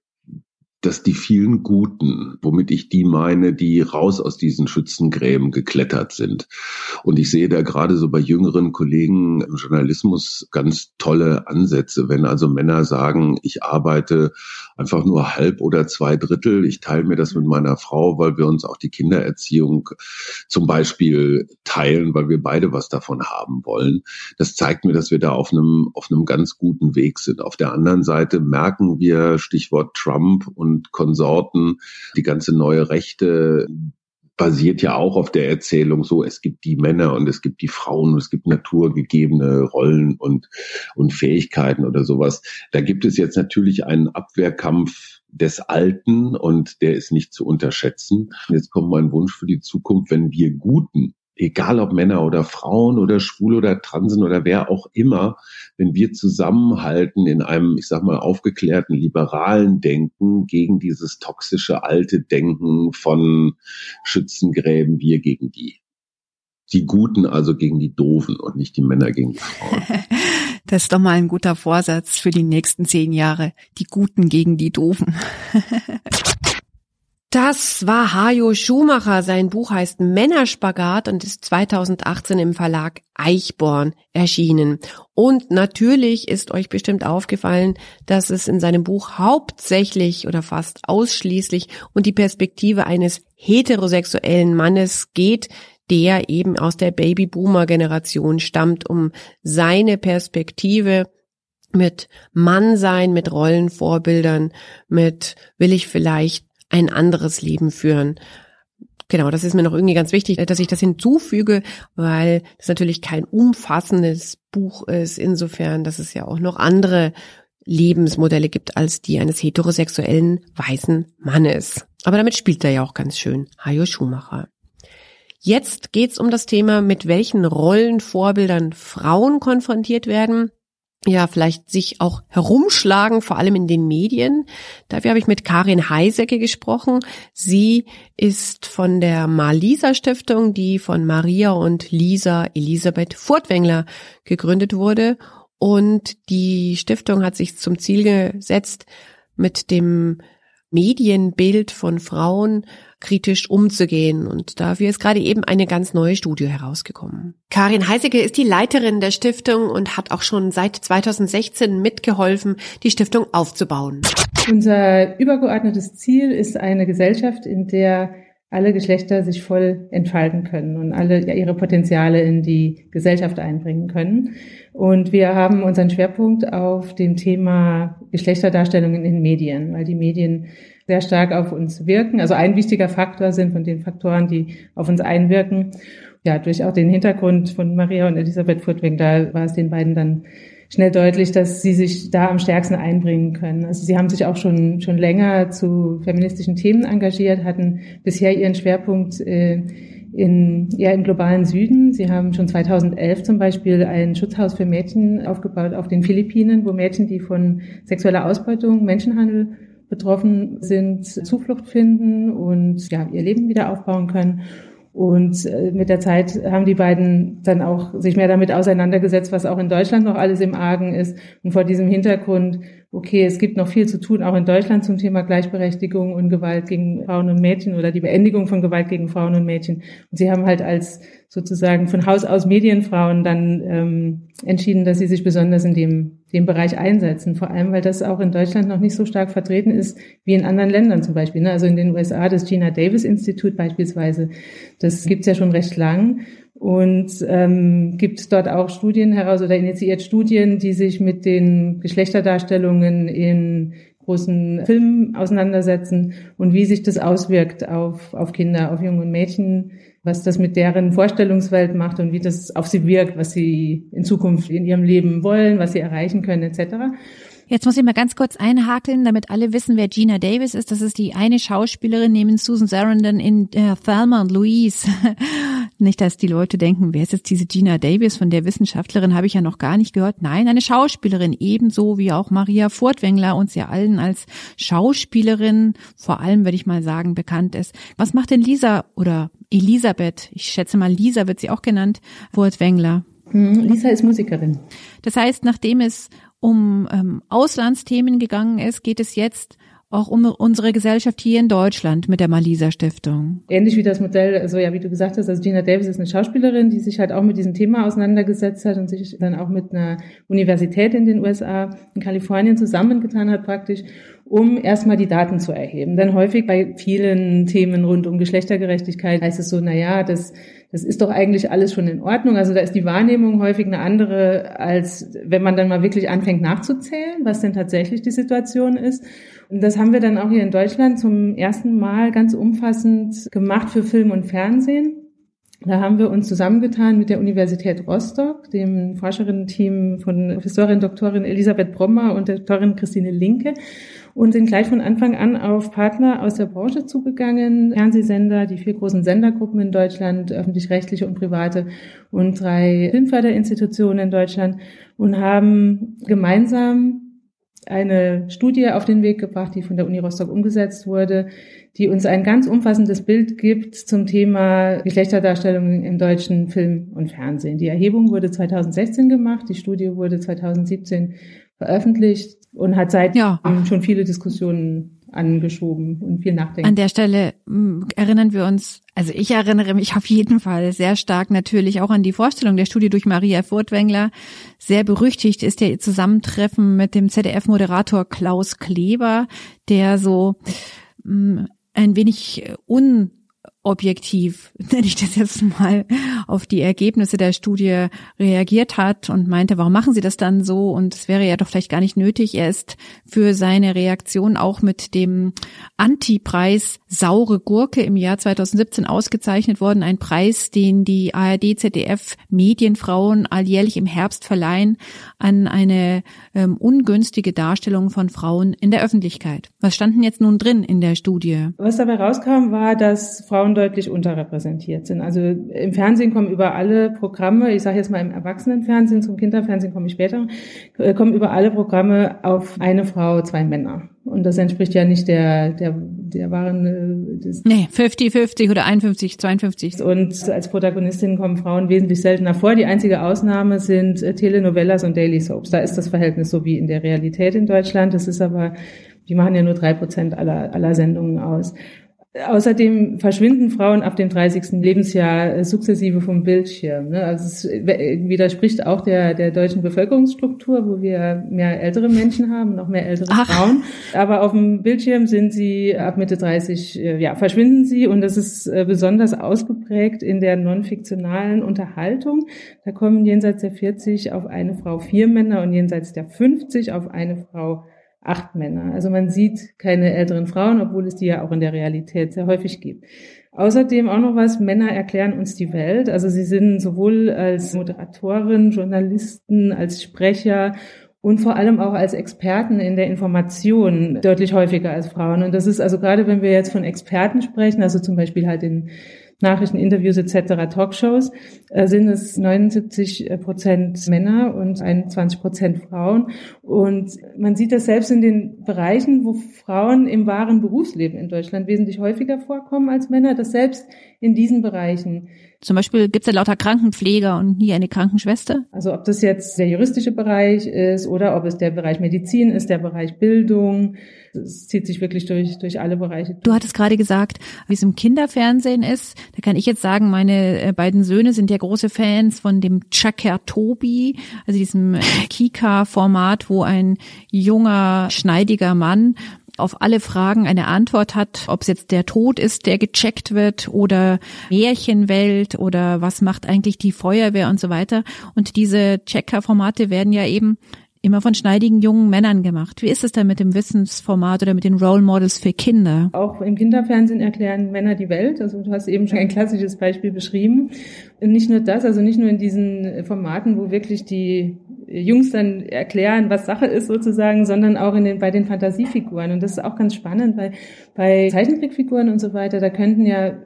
dass die vielen Guten, womit ich die meine, die raus aus diesen Schützengräben geklettert sind. Und ich sehe da gerade so bei jüngeren Kollegen im Journalismus ganz tolle Ansätze, wenn also Männer sagen, ich arbeite einfach nur halb oder zwei Drittel, ich teile mir das mit meiner Frau, weil wir uns auch die Kindererziehung zum Beispiel teilen, weil wir beide was davon haben wollen. Das zeigt mir, dass wir da auf einem, auf einem ganz guten Weg sind. Auf der anderen Seite merken wir, Stichwort Trump und und Konsorten, die ganze neue Rechte basiert ja auch auf der Erzählung so, es gibt die Männer und es gibt die Frauen und es gibt naturgegebene Rollen und, und Fähigkeiten oder sowas. Da gibt es jetzt natürlich einen Abwehrkampf des Alten und der ist nicht zu unterschätzen. Jetzt kommt mein Wunsch für die Zukunft, wenn wir Guten egal ob Männer oder Frauen oder Schwule oder Transen oder wer auch immer, wenn wir zusammenhalten in einem, ich sag mal, aufgeklärten liberalen Denken gegen dieses toxische alte Denken von Schützengräben, wir gegen die. Die Guten also gegen die Doofen und nicht die Männer gegen die Frauen. Das ist doch mal ein guter Vorsatz für die nächsten zehn Jahre. Die Guten gegen die Doofen. Das war Hajo Schumacher. Sein Buch heißt Männerspagat und ist 2018 im Verlag Eichborn erschienen. Und natürlich ist euch bestimmt aufgefallen, dass es in seinem Buch hauptsächlich oder fast ausschließlich um die Perspektive eines heterosexuellen Mannes geht, der eben aus der Babyboomer-Generation stammt, um seine Perspektive mit Mannsein, mit Rollenvorbildern, mit will ich vielleicht ein anderes Leben führen. Genau, das ist mir noch irgendwie ganz wichtig, dass ich das hinzufüge, weil das natürlich kein umfassendes Buch ist, insofern, dass es ja auch noch andere Lebensmodelle gibt als die eines heterosexuellen weißen Mannes. Aber damit spielt er ja auch ganz schön, Hajo Schumacher. Jetzt geht's um das Thema, mit welchen Rollenvorbildern Frauen konfrontiert werden ja vielleicht sich auch herumschlagen, vor allem in den Medien. Dafür habe ich mit Karin Heisecke gesprochen. Sie ist von der Malisa Stiftung, die von Maria und Lisa Elisabeth Furtwängler gegründet wurde. Und die Stiftung hat sich zum Ziel gesetzt, mit dem Medienbild von Frauen kritisch umzugehen. Und dafür ist gerade eben eine ganz neue Studie herausgekommen. Karin Heisige ist die Leiterin der Stiftung und hat auch schon seit 2016 mitgeholfen, die Stiftung aufzubauen. Unser übergeordnetes Ziel ist eine Gesellschaft, in der alle Geschlechter sich voll entfalten können und alle ihre Potenziale in die Gesellschaft einbringen können. Und wir haben unseren Schwerpunkt auf dem Thema Geschlechterdarstellungen in Medien, weil die Medien sehr stark auf uns wirken, also ein wichtiger Faktor sind von den Faktoren, die auf uns einwirken. Ja, durch auch den Hintergrund von Maria und Elisabeth Furtwäng, da war es den beiden dann schnell deutlich, dass sie sich da am stärksten einbringen können. Also sie haben sich auch schon, schon länger zu feministischen Themen engagiert, hatten bisher ihren Schwerpunkt äh, in, ja, im globalen Süden. Sie haben schon 2011 zum Beispiel ein Schutzhaus für Mädchen aufgebaut auf den Philippinen, wo Mädchen, die von sexueller Ausbeutung, Menschenhandel betroffen sind, Zuflucht finden und ja, ihr Leben wieder aufbauen können. Und äh, mit der Zeit haben die beiden dann auch sich mehr damit auseinandergesetzt, was auch in Deutschland noch alles im Argen ist. Und vor diesem Hintergrund, okay, es gibt noch viel zu tun, auch in Deutschland zum Thema Gleichberechtigung und Gewalt gegen Frauen und Mädchen oder die Beendigung von Gewalt gegen Frauen und Mädchen. Und sie haben halt als sozusagen von Haus aus Medienfrauen dann ähm, entschieden, dass sie sich besonders in dem dem Bereich einsetzen. Vor allem, weil das auch in Deutschland noch nicht so stark vertreten ist wie in anderen Ländern zum Beispiel. Ne? Also in den USA das Gina Davis Institut beispielsweise, das gibt's ja schon recht lang und ähm, gibt dort auch Studien heraus oder initiiert Studien, die sich mit den Geschlechterdarstellungen in großen Filmen auseinandersetzen und wie sich das auswirkt auf, auf Kinder, auf junge Mädchen, was das mit deren Vorstellungswelt macht und wie das auf sie wirkt, was sie in Zukunft in ihrem Leben wollen, was sie erreichen können, etc. Jetzt muss ich mal ganz kurz einhakeln, damit alle wissen, wer Gina Davis ist. Das ist die eine Schauspielerin neben Susan Sarandon in äh, Thelma und Louise. Nicht, dass die Leute denken, wer ist jetzt diese Gina Davis? Von der Wissenschaftlerin habe ich ja noch gar nicht gehört. Nein, eine Schauspielerin, ebenso wie auch Maria Furtwängler uns ja allen als Schauspielerin, vor allem würde ich mal sagen, bekannt ist. Was macht denn Lisa oder Elisabeth, ich schätze mal Lisa wird sie auch genannt, Furtwängler? Hm, Lisa ist Musikerin. Das heißt, nachdem es um ähm, Auslandsthemen gegangen ist, geht es jetzt auch um unsere Gesellschaft hier in Deutschland mit der Malisa Stiftung. Ähnlich wie das Modell, also ja, wie du gesagt hast, also Gina Davis ist eine Schauspielerin, die sich halt auch mit diesem Thema auseinandergesetzt hat und sich dann auch mit einer Universität in den USA, in Kalifornien zusammengetan hat praktisch, um erstmal die Daten zu erheben. Denn häufig bei vielen Themen rund um Geschlechtergerechtigkeit heißt es so, na ja, das das ist doch eigentlich alles schon in Ordnung. Also da ist die Wahrnehmung häufig eine andere, als wenn man dann mal wirklich anfängt nachzuzählen, was denn tatsächlich die Situation ist. Und das haben wir dann auch hier in Deutschland zum ersten Mal ganz umfassend gemacht für Film und Fernsehen. Da haben wir uns zusammengetan mit der Universität Rostock, dem Forscherinnen-Team von Professorin Doktorin Elisabeth Brommer und Doktorin Christine Linke und sind gleich von Anfang an auf Partner aus der Branche zugegangen. Fernsehsender, die vier großen Sendergruppen in Deutschland, öffentlich-rechtliche und private und drei Filmförderinstitutionen in Deutschland und haben gemeinsam eine Studie auf den Weg gebracht, die von der Uni Rostock umgesetzt wurde, die uns ein ganz umfassendes Bild gibt zum Thema Geschlechterdarstellung im deutschen Film und Fernsehen. Die Erhebung wurde 2016 gemacht, die Studie wurde 2017 veröffentlicht und hat seitdem ja. schon viele Diskussionen angeschoben und viel nachdenken. An der Stelle hm, erinnern wir uns, also ich erinnere mich auf jeden Fall sehr stark natürlich auch an die Vorstellung der Studie durch Maria Furtwängler. Sehr berüchtigt ist der Zusammentreffen mit dem ZDF-Moderator Klaus Kleber, der so hm, ein wenig un objektiv, nenne ich das jetzt mal, auf die Ergebnisse der Studie reagiert hat und meinte, warum machen Sie das dann so? Und es wäre ja doch vielleicht gar nicht nötig. Er ist für seine Reaktion auch mit dem Antipreis Saure Gurke im Jahr 2017 ausgezeichnet worden. Ein Preis, den die ARD, ZDF Medienfrauen alljährlich im Herbst verleihen an eine ähm, ungünstige Darstellung von Frauen in der Öffentlichkeit. Was stand denn jetzt nun drin in der Studie? Was dabei rauskam, war, dass Frauen deutlich unterrepräsentiert sind. Also im Fernsehen kommen über alle Programme, ich sage jetzt mal im Erwachsenenfernsehen, zum Kinderfernsehen komme ich später, äh, kommen über alle Programme auf eine Frau, zwei Männer. Und das entspricht ja nicht der, der, der wahren... Äh, des nee, 50-50 oder 51, 52. Und als Protagonistinnen kommen Frauen wesentlich seltener vor. Die einzige Ausnahme sind äh, Telenovelas und Daily Soaps. Da ist das Verhältnis so wie in der Realität in Deutschland. Das ist aber die machen ja nur drei Prozent aller, aller Sendungen aus. Außerdem verschwinden Frauen ab dem 30. Lebensjahr sukzessive vom Bildschirm. Ne? Also es widerspricht auch der, der deutschen Bevölkerungsstruktur, wo wir mehr ältere Menschen haben, noch mehr ältere Ach. Frauen. Aber auf dem Bildschirm sind sie ab Mitte 30, äh, ja, verschwinden sie und das ist äh, besonders ausgeprägt in der non-fiktionalen Unterhaltung. Da kommen jenseits der 40 auf eine Frau vier Männer und jenseits der 50 auf eine Frau acht Männer. Also man sieht keine älteren Frauen, obwohl es die ja auch in der Realität sehr häufig gibt. Außerdem auch noch was, Männer erklären uns die Welt. Also sie sind sowohl als Moderatoren, Journalisten, als Sprecher und vor allem auch als Experten in der Information deutlich häufiger als Frauen. Und das ist also gerade, wenn wir jetzt von Experten sprechen, also zum Beispiel halt in Nachrichten, Interviews etc., Talkshows, äh, sind es 79 Prozent Männer und 21 Prozent Frauen. Und man sieht das selbst in den Bereichen, wo Frauen im wahren Berufsleben in Deutschland wesentlich häufiger vorkommen als Männer, dass selbst in diesen Bereichen zum Beispiel gibt es ja lauter Krankenpfleger und nie eine Krankenschwester. Also ob das jetzt der juristische Bereich ist oder ob es der Bereich Medizin ist, der Bereich Bildung. Es zieht sich wirklich durch, durch alle Bereiche. Du hattest gerade gesagt, wie es im Kinderfernsehen ist. Da kann ich jetzt sagen, meine äh, beiden Söhne sind ja große Fans von dem Chaker Tobi, also diesem Kika-Format, wo ein junger, schneidiger Mann auf alle Fragen eine Antwort hat, ob es jetzt der Tod ist, der gecheckt wird oder Märchenwelt oder was macht eigentlich die Feuerwehr und so weiter. Und diese Checker-Formate werden ja eben immer von schneidigen jungen Männern gemacht. Wie ist es denn mit dem Wissensformat oder mit den Role Models für Kinder? Auch im Kinderfernsehen erklären Männer die Welt. Also du hast eben schon ein klassisches Beispiel beschrieben. Und nicht nur das, also nicht nur in diesen Formaten, wo wirklich die Jungs dann erklären, was Sache ist sozusagen, sondern auch in den, bei den Fantasiefiguren. Und das ist auch ganz spannend, weil bei Zeichentrickfiguren und so weiter, da könnten ja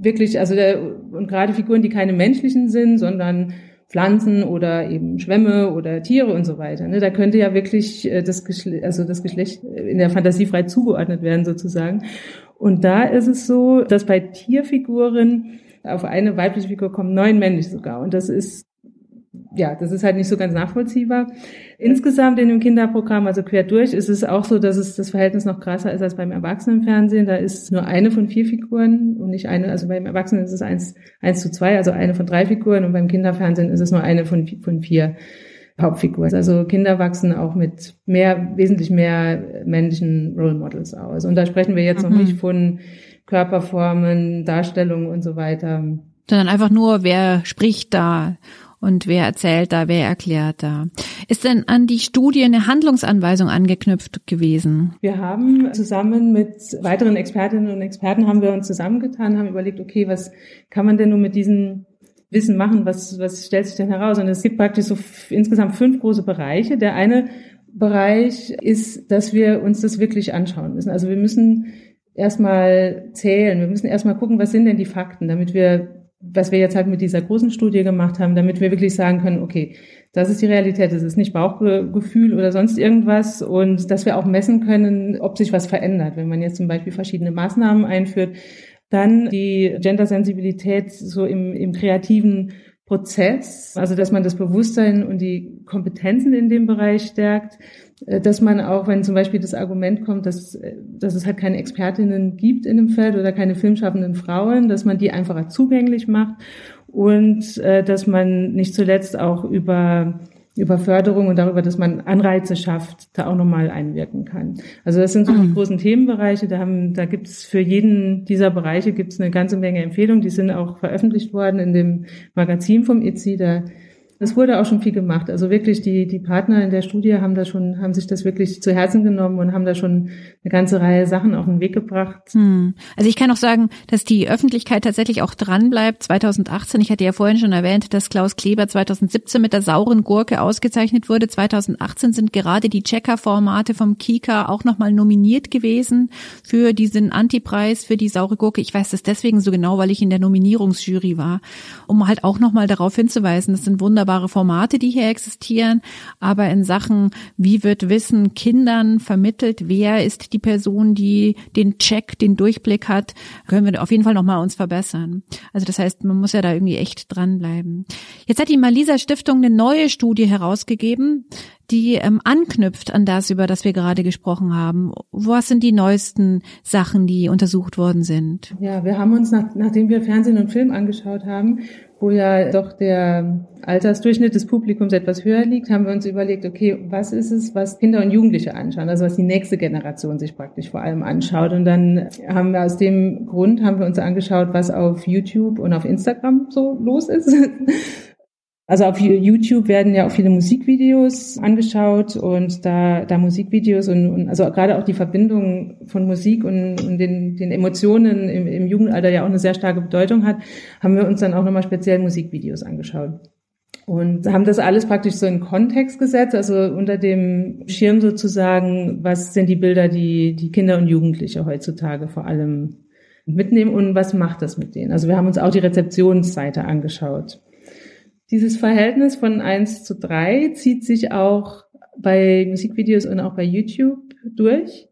wirklich, also der, und gerade Figuren, die keine menschlichen sind, sondern Pflanzen oder eben Schwämme oder Tiere und so weiter. Ne? Da könnte ja wirklich äh, das Geschlecht, also das Geschlecht in der Fantasie frei zugeordnet werden sozusagen. Und da ist es so, dass bei Tierfiguren auf eine weibliche Figur kommen neun männliche sogar. Und das ist ja, das ist halt nicht so ganz nachvollziehbar. Insgesamt in dem Kinderprogramm, also quer durch, ist es auch so, dass es das Verhältnis noch krasser ist als beim Erwachsenenfernsehen. Da ist nur eine von vier Figuren und nicht eine, also beim Erwachsenen ist es eins, eins zu zwei, also eine von drei Figuren und beim Kinderfernsehen ist es nur eine von, von vier Hauptfiguren. Also Kinder wachsen auch mit mehr, wesentlich mehr männlichen Role Models aus. Und da sprechen wir jetzt mhm. noch nicht von Körperformen, Darstellungen und so weiter. Sondern einfach nur, wer spricht da und wer erzählt da, wer erklärt da. Ist denn an die Studie eine Handlungsanweisung angeknüpft gewesen? Wir haben zusammen mit weiteren Expertinnen und Experten haben wir uns zusammengetan, haben überlegt, okay, was kann man denn nun mit diesen Wissen machen, was, was stellt sich denn heraus? Und es gibt praktisch so insgesamt fünf große Bereiche. Der eine Bereich ist, dass wir uns das wirklich anschauen müssen. Also wir müssen erstmal zählen, wir müssen erstmal gucken, was sind denn die Fakten, damit wir was wir jetzt halt mit dieser großen Studie gemacht haben, damit wir wirklich sagen können, okay, das ist die Realität, das ist nicht Bauchgefühl oder sonst irgendwas und dass wir auch messen können, ob sich was verändert. Wenn man jetzt zum Beispiel verschiedene Maßnahmen einführt, dann die Gendersensibilität so im, im kreativen Prozess, also dass man das Bewusstsein und die Kompetenzen in dem Bereich stärkt, dass man auch, wenn zum Beispiel das Argument kommt, dass, äh, dass es halt keine Expertinnen gibt in dem Feld oder keine filmschaffenden Frauen, dass man die einfacher zugänglich macht und äh, dass man nicht zuletzt auch über über Förderung und darüber, dass man Anreize schafft, da auch nochmal einwirken kann. Also das sind so die mhm. großen Themenbereiche. Da, haben, da gibt es für jeden dieser Bereiche gibt es eine ganze Menge Empfehlungen. Die sind auch veröffentlicht worden in dem Magazin vom ITSI. Da es wurde auch schon viel gemacht. Also wirklich die, die Partner in der Studie haben da schon, haben sich das wirklich zu Herzen genommen und haben da schon eine ganze Reihe Sachen auf den Weg gebracht. Hm. Also ich kann auch sagen, dass die Öffentlichkeit tatsächlich auch dran bleibt. 2018, ich hatte ja vorhin schon erwähnt, dass Klaus Kleber 2017 mit der sauren Gurke ausgezeichnet wurde. 2018 sind gerade die Checker-Formate vom Kika auch nochmal nominiert gewesen für diesen Antipreis für die saure Gurke. Ich weiß das deswegen so genau, weil ich in der Nominierungsjury war, um halt auch nochmal darauf hinzuweisen, das sind wunderbar wunderbare Formate, die hier existieren, aber in Sachen, wie wird Wissen Kindern vermittelt, wer ist die Person, die den Check, den Durchblick hat, können wir auf jeden Fall nochmal uns verbessern. Also das heißt, man muss ja da irgendwie echt dranbleiben. Jetzt hat die Malisa Stiftung eine neue Studie herausgegeben, die ähm, anknüpft an das, über das wir gerade gesprochen haben. Was sind die neuesten Sachen, die untersucht worden sind? Ja, wir haben uns, nach, nachdem wir Fernsehen und Film angeschaut haben, wo ja doch der Altersdurchschnitt des Publikums etwas höher liegt, haben wir uns überlegt, okay, was ist es, was Kinder und Jugendliche anschauen, also was die nächste Generation sich praktisch vor allem anschaut. Und dann haben wir aus dem Grund haben wir uns angeschaut, was auf YouTube und auf Instagram so los ist. Also auf YouTube werden ja auch viele Musikvideos angeschaut und da, da Musikvideos und, und also gerade auch die Verbindung von Musik und, und den, den Emotionen im, im Jugendalter ja auch eine sehr starke Bedeutung hat, haben wir uns dann auch nochmal speziell Musikvideos angeschaut. Und haben das alles praktisch so in Kontext gesetzt, also unter dem Schirm sozusagen, was sind die Bilder, die die Kinder und Jugendliche heutzutage vor allem mitnehmen und was macht das mit denen? Also wir haben uns auch die Rezeptionsseite angeschaut. Dieses Verhältnis von eins zu drei zieht sich auch bei Musikvideos und auch bei YouTube durch.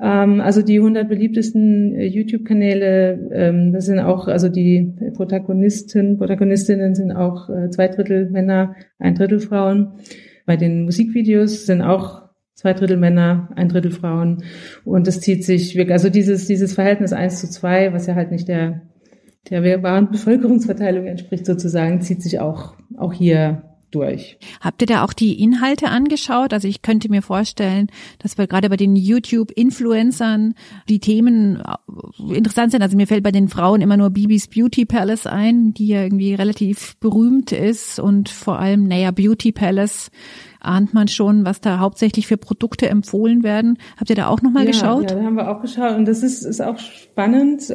Ähm, also die 100 beliebtesten äh, YouTube-Kanäle, ähm, das sind auch, also die Protagonisten, Protagonistinnen sind auch äh, zwei Drittel Männer, ein Drittel Frauen. Bei den Musikvideos sind auch zwei Drittel Männer, ein Drittel Frauen. Und das zieht sich wirklich, also dieses, dieses Verhältnis eins zu zwei, was ja halt nicht der der wahren Bevölkerungsverteilung entspricht sozusagen, zieht sich auch, auch hier durch. Habt ihr da auch die Inhalte angeschaut? Also ich könnte mir vorstellen, dass wir gerade bei den YouTube-Influencern die Themen äh, interessant sind. Also mir fällt bei den Frauen immer nur Bibis Beauty Palace ein, die ja irgendwie relativ berühmt ist und vor allem, naja, Beauty Palace ahnt man schon, was da hauptsächlich für Produkte empfohlen werden. Habt ihr da auch nochmal ja, geschaut? Ja, da haben wir auch geschaut und das ist, ist auch spannend.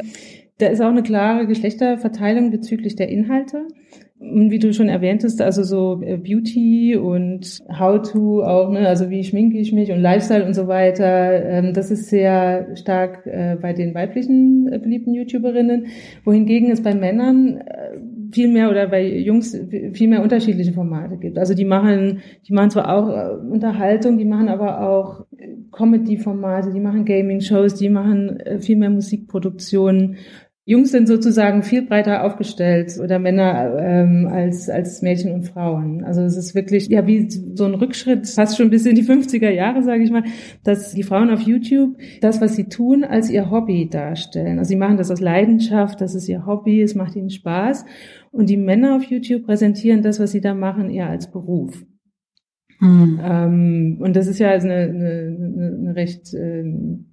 Da ist auch eine klare Geschlechterverteilung bezüglich der Inhalte. Und wie du schon erwähntest, also so äh, Beauty und How-to auch, ne, also wie schminke ich mich und Lifestyle und so weiter, ähm, das ist sehr stark äh, bei den weiblichen äh, beliebten YouTuberinnen, wohingegen es bei Männern viel mehr oder bei Jungs viel mehr unterschiedliche Formate gibt. Also die machen, die machen zwar auch Unterhaltung, die machen aber auch Comedy-Formate, die machen Gaming-Shows, die machen viel mehr Musikproduktionen Jungs sind sozusagen viel breiter aufgestellt oder Männer ähm, als, als Mädchen und Frauen. Also es ist wirklich ja wie so ein Rückschritt, fast schon bis in die 50er Jahre, sage ich mal, dass die Frauen auf YouTube das, was sie tun, als ihr Hobby darstellen. Also sie machen das aus Leidenschaft, das ist ihr Hobby, es macht ihnen Spaß. Und die Männer auf YouTube präsentieren das, was sie da machen, eher als Beruf. Mhm. Ähm, und das ist ja eine, eine, eine recht ähm,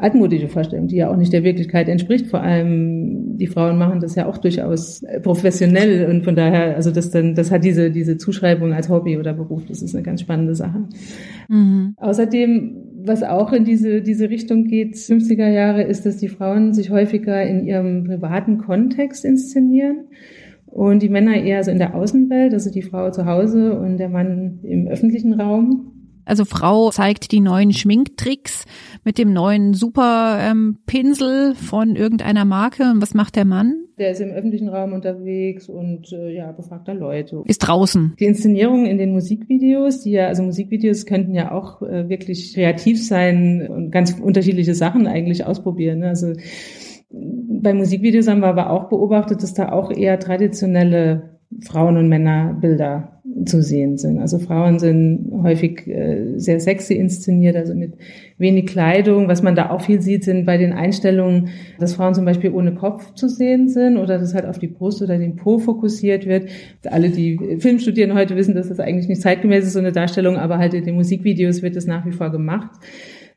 altmodische Vorstellung, die ja auch nicht der Wirklichkeit entspricht. Vor allem die Frauen machen das ja auch durchaus professionell und von daher, also das dann, das hat diese diese Zuschreibung als Hobby oder Beruf. Das ist eine ganz spannende Sache. Mhm. Außerdem, was auch in diese diese Richtung geht, 50er Jahre, ist, dass die Frauen sich häufiger in ihrem privaten Kontext inszenieren. Und die Männer eher so in der Außenwelt, also die Frau zu Hause und der Mann im öffentlichen Raum. Also Frau zeigt die neuen Schminktricks mit dem neuen Superpinsel ähm, von irgendeiner Marke. Und was macht der Mann? Der ist im öffentlichen Raum unterwegs und äh, ja, befragt da Leute. Ist draußen. Die Inszenierung in den Musikvideos, die ja, also Musikvideos könnten ja auch äh, wirklich kreativ sein und ganz unterschiedliche Sachen eigentlich ausprobieren. Ne? Also bei Musikvideos haben wir aber auch beobachtet, dass da auch eher traditionelle Frauen- und Männerbilder zu sehen sind. Also Frauen sind häufig äh, sehr sexy inszeniert, also mit wenig Kleidung. Was man da auch viel sieht, sind bei den Einstellungen, dass Frauen zum Beispiel ohne Kopf zu sehen sind oder dass halt auf die Brust oder den Po fokussiert wird. Alle, die Film studieren heute, wissen, dass das eigentlich nicht zeitgemäß ist, so eine Darstellung, aber halt in den Musikvideos wird das nach wie vor gemacht.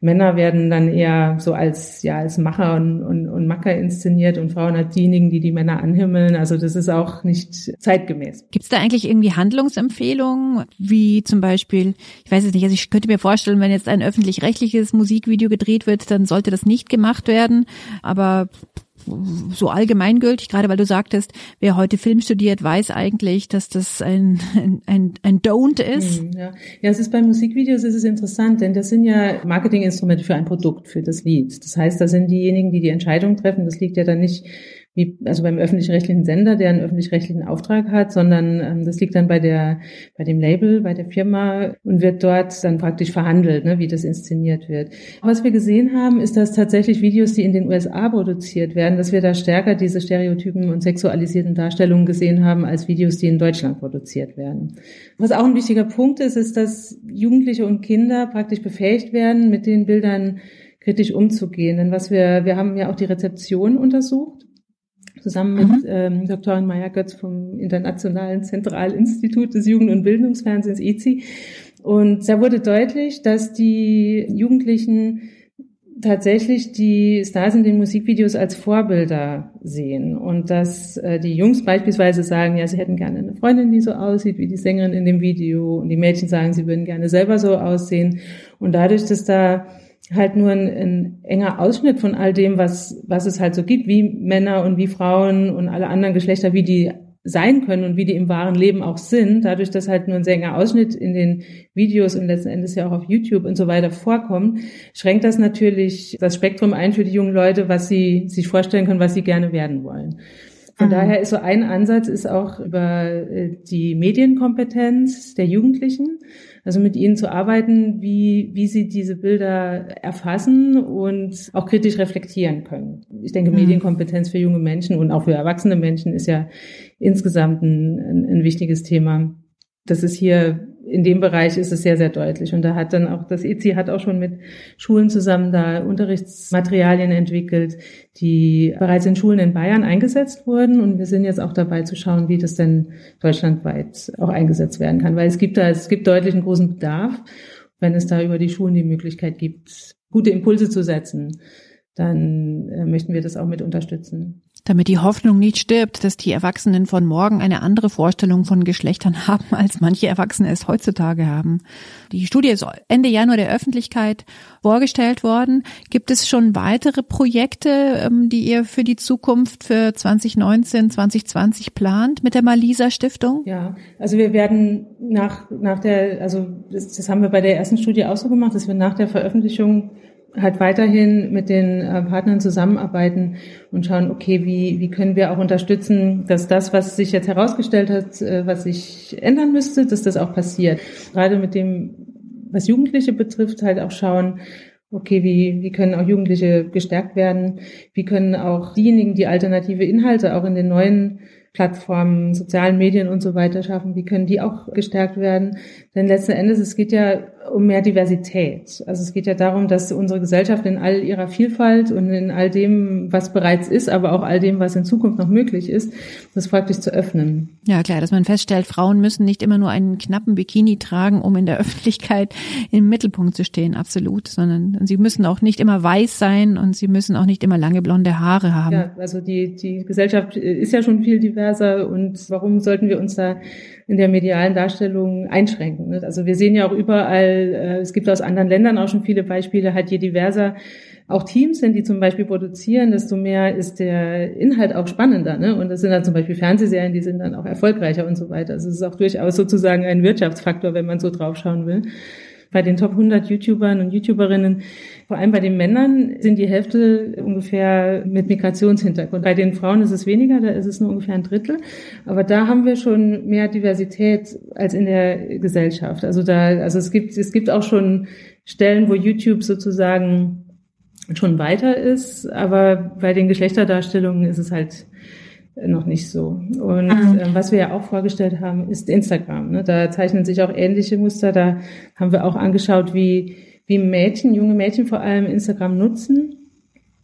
Männer werden dann eher so als, ja, als Macher und, und, und Macker inszeniert und Frauen als diejenigen, die die Männer anhimmeln. Also das ist auch nicht zeitgemäß. Gibt es da eigentlich irgendwie Handlungsempfehlungen, wie zum Beispiel, ich weiß es nicht, also ich könnte mir vorstellen, wenn jetzt ein öffentlich-rechtliches Musikvideo gedreht wird, dann sollte das nicht gemacht werden. Aber so allgemeingültig, gerade weil du sagtest, wer heute Film studiert, weiß eigentlich, dass das ein, ein, ein Don't ist. Hm, ja. ja, es ist bei Musikvideos ist es interessant, denn das sind ja Marketinginstrumente für ein Produkt, für das Lied. Das heißt, da sind diejenigen, die die Entscheidung treffen, das liegt ja dann nicht wie, also beim öffentlich-rechtlichen Sender, der einen öffentlich-rechtlichen Auftrag hat, sondern ähm, das liegt dann bei der, bei dem Label, bei der Firma und wird dort dann praktisch verhandelt, ne, wie das inszeniert wird. Was wir gesehen haben, ist, dass tatsächlich Videos, die in den USA produziert werden, dass wir da stärker diese Stereotypen und sexualisierten Darstellungen gesehen haben, als Videos, die in Deutschland produziert werden. Was auch ein wichtiger Punkt ist, ist, dass Jugendliche und Kinder praktisch befähigt werden, mit den Bildern kritisch umzugehen. Denn was wir, wir haben ja auch die Rezeption untersucht zusammen mit mhm. ähm, Doktorin Maya Götz vom Internationalen Zentralinstitut des Jugend- und Bildungsfernsehens ICI. Und da wurde deutlich, dass die Jugendlichen tatsächlich die Stars in den Musikvideos als Vorbilder sehen und dass äh, die Jungs beispielsweise sagen, ja, sie hätten gerne eine Freundin, die so aussieht wie die Sängerin in dem Video und die Mädchen sagen, sie würden gerne selber so aussehen und dadurch, dass da halt nur ein, ein enger Ausschnitt von all dem, was, was es halt so gibt, wie Männer und wie Frauen und alle anderen Geschlechter, wie die sein können und wie die im wahren Leben auch sind, dadurch, dass halt nur ein sehr enger Ausschnitt in den Videos und letzten Endes ja auch auf YouTube und so weiter vorkommt, schränkt das natürlich das Spektrum ein für die jungen Leute, was sie sich vorstellen können, was sie gerne werden wollen. Von mhm. daher ist so ein Ansatz ist auch über äh, die Medienkompetenz der Jugendlichen also mit ihnen zu arbeiten, wie, wie sie diese Bilder erfassen und auch kritisch reflektieren können. Ich denke, mhm. Medienkompetenz für junge Menschen und auch für erwachsene Menschen ist ja insgesamt ein, ein, ein wichtiges Thema. Das ist hier in dem Bereich ist es sehr, sehr deutlich. Und da hat dann auch, das EZI hat auch schon mit Schulen zusammen da Unterrichtsmaterialien entwickelt, die bereits in Schulen in Bayern eingesetzt wurden. Und wir sind jetzt auch dabei zu schauen, wie das denn deutschlandweit auch eingesetzt werden kann. Weil es gibt da, es gibt deutlich einen großen Bedarf. Wenn es da über die Schulen die Möglichkeit gibt, gute Impulse zu setzen, dann äh, möchten wir das auch mit unterstützen. Damit die Hoffnung nicht stirbt, dass die Erwachsenen von morgen eine andere Vorstellung von Geschlechtern haben, als manche Erwachsene es heutzutage haben. Die Studie ist Ende Januar der Öffentlichkeit vorgestellt worden. Gibt es schon weitere Projekte, ähm, die ihr für die Zukunft für 2019, 2020 plant mit der Malisa Stiftung? Ja, also wir werden nach, nach der, also das, das haben wir bei der ersten Studie auch so gemacht, dass wir nach der Veröffentlichung halt weiterhin mit den äh, Partnern zusammenarbeiten und schauen, okay, wie, wie können wir auch unterstützen, dass das, was sich jetzt herausgestellt hat, äh, was sich ändern müsste, dass das auch passiert. Gerade mit dem, was Jugendliche betrifft, halt auch schauen, okay, wie, wie können auch Jugendliche gestärkt werden? Wie können auch diejenigen, die alternative Inhalte auch in den neuen Plattformen, sozialen Medien und so weiter schaffen, wie können die auch gestärkt werden? Denn letzten Endes, es geht ja um mehr Diversität. Also es geht ja darum, dass unsere Gesellschaft in all ihrer Vielfalt und in all dem, was bereits ist, aber auch all dem, was in Zukunft noch möglich ist, das praktisch zu öffnen. Ja, klar, dass man feststellt, Frauen müssen nicht immer nur einen knappen Bikini tragen, um in der Öffentlichkeit im Mittelpunkt zu stehen, absolut, sondern sie müssen auch nicht immer weiß sein und sie müssen auch nicht immer lange blonde Haare haben. Ja, also die, die Gesellschaft ist ja schon viel diverser und warum sollten wir uns da in der medialen Darstellung einschränken. Ne? Also wir sehen ja auch überall, äh, es gibt aus anderen Ländern auch schon viele Beispiele, halt je diverser auch Teams sind, die zum Beispiel produzieren, desto mehr ist der Inhalt auch spannender. Ne? Und das sind dann zum Beispiel Fernsehserien, die sind dann auch erfolgreicher und so weiter. Also es ist auch durchaus sozusagen ein Wirtschaftsfaktor, wenn man so draufschauen will bei den Top 100 YouTubern und YouTuberinnen, vor allem bei den Männern, sind die Hälfte ungefähr mit Migrationshintergrund. Bei den Frauen ist es weniger, da ist es nur ungefähr ein Drittel. Aber da haben wir schon mehr Diversität als in der Gesellschaft. Also da, also es gibt, es gibt auch schon Stellen, wo YouTube sozusagen schon weiter ist, aber bei den Geschlechterdarstellungen ist es halt noch nicht so. Und ah. äh, was wir ja auch vorgestellt haben, ist Instagram. Ne? Da zeichnen sich auch ähnliche Muster. Da haben wir auch angeschaut, wie, wie Mädchen, junge Mädchen vor allem Instagram nutzen.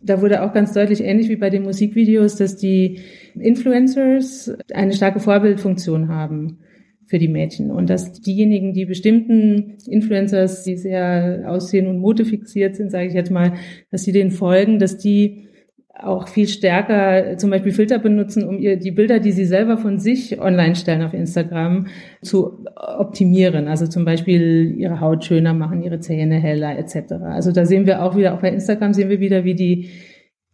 Da wurde auch ganz deutlich ähnlich wie bei den Musikvideos, dass die Influencers eine starke Vorbildfunktion haben für die Mädchen und dass diejenigen, die bestimmten Influencers, die sehr aussehen und modefixiert sind, sage ich jetzt mal, dass sie denen folgen, dass die auch viel stärker zum Beispiel Filter benutzen, um ihr die Bilder, die sie selber von sich online stellen auf Instagram, zu optimieren. Also zum Beispiel ihre Haut schöner machen, ihre Zähne heller etc. Also da sehen wir auch wieder, auch bei Instagram sehen wir wieder, wie die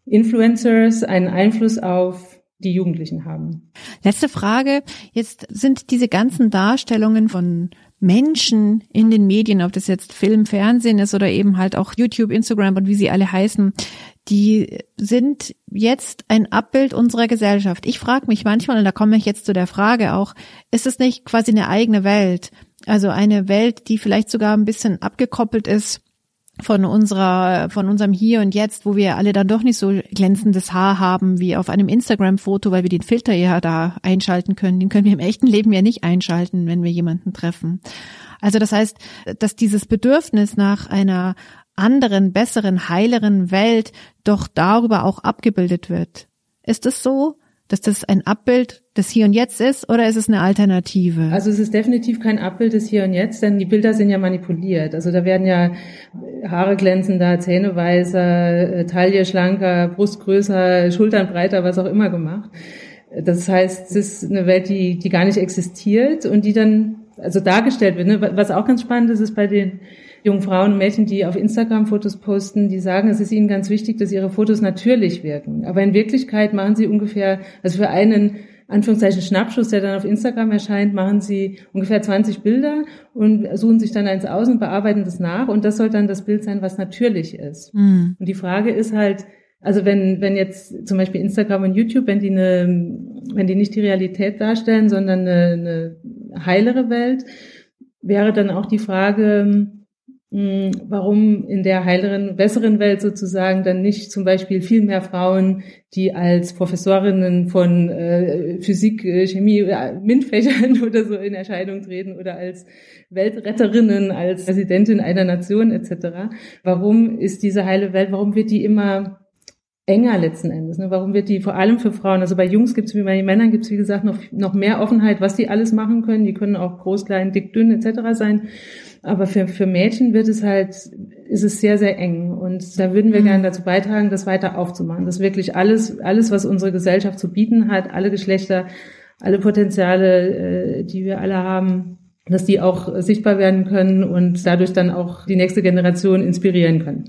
Influencers einen Einfluss auf die Jugendlichen haben. Letzte Frage. Jetzt sind diese ganzen Darstellungen von Menschen in den Medien, ob das jetzt Film, Fernsehen ist oder eben halt auch YouTube, Instagram und wie sie alle heißen, die sind jetzt ein Abbild unserer Gesellschaft. Ich frage mich manchmal, und da komme ich jetzt zu der Frage auch, ist es nicht quasi eine eigene Welt? Also eine Welt, die vielleicht sogar ein bisschen abgekoppelt ist von unserer, von unserem Hier und Jetzt, wo wir alle dann doch nicht so glänzendes Haar haben wie auf einem Instagram-Foto, weil wir den Filter ja da einschalten können. Den können wir im echten Leben ja nicht einschalten, wenn wir jemanden treffen. Also das heißt, dass dieses Bedürfnis nach einer anderen, besseren, heileren Welt doch darüber auch abgebildet wird. Ist es so? dass das ein Abbild des Hier und Jetzt ist oder ist es eine Alternative? Also es ist definitiv kein Abbild des Hier und Jetzt, denn die Bilder sind ja manipuliert. Also da werden ja Haare glänzender, Zähne weißer, äh, Taille schlanker, Brust größer, Schultern breiter, was auch immer gemacht. Das heißt, es ist eine Welt, die, die gar nicht existiert und die dann also dargestellt wird. Ne? Was auch ganz spannend ist, ist bei den jungen Frauen und Mädchen, die auf Instagram Fotos posten, die sagen, es ist ihnen ganz wichtig, dass ihre Fotos natürlich wirken. Aber in Wirklichkeit machen sie ungefähr, also für einen Anführungszeichen Schnappschuss, der dann auf Instagram erscheint, machen sie ungefähr 20 Bilder und suchen sich dann eins aus und bearbeiten das nach. Und das soll dann das Bild sein, was natürlich ist. Mhm. Und die Frage ist halt, also wenn, wenn jetzt zum Beispiel Instagram und YouTube, wenn die eine, wenn die nicht die Realität darstellen, sondern eine, eine heilere Welt, wäre dann auch die Frage, warum in der heileren, besseren Welt sozusagen dann nicht zum Beispiel viel mehr Frauen, die als Professorinnen von äh, Physik, äh, Chemie, äh, MINT-Fächern oder so in Erscheinung treten oder als Weltretterinnen, als Präsidentin einer Nation etc. Warum ist diese heile Welt, warum wird die immer enger letzten Endes. Ne? Warum wird die vor allem für Frauen, also bei Jungs gibt es wie bei Männern gibt es wie gesagt noch, noch mehr Offenheit, was die alles machen können. Die können auch groß, klein, dick, dünn etc. sein. Aber für, für Mädchen wird es halt, ist es sehr, sehr eng. Und da würden wir mhm. gerne dazu beitragen, das weiter aufzumachen. Dass wirklich alles, alles, was unsere Gesellschaft zu bieten hat, alle Geschlechter, alle Potenziale, äh, die wir alle haben, dass die auch sichtbar werden können und dadurch dann auch die nächste Generation inspirieren können.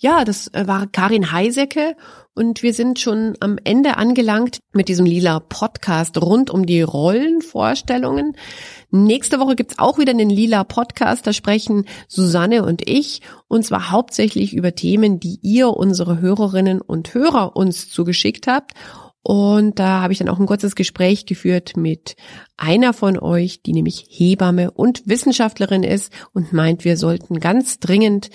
Ja, das äh, war Karin Heisecke und wir sind schon am Ende angelangt mit diesem lila Podcast rund um die Rollenvorstellungen. Nächste Woche gibt's auch wieder einen lila Podcast. Da sprechen Susanne und ich und zwar hauptsächlich über Themen, die ihr, unsere Hörerinnen und Hörer, uns zugeschickt habt. Und da habe ich dann auch ein kurzes Gespräch geführt mit einer von euch, die nämlich Hebamme und Wissenschaftlerin ist und meint, wir sollten ganz dringend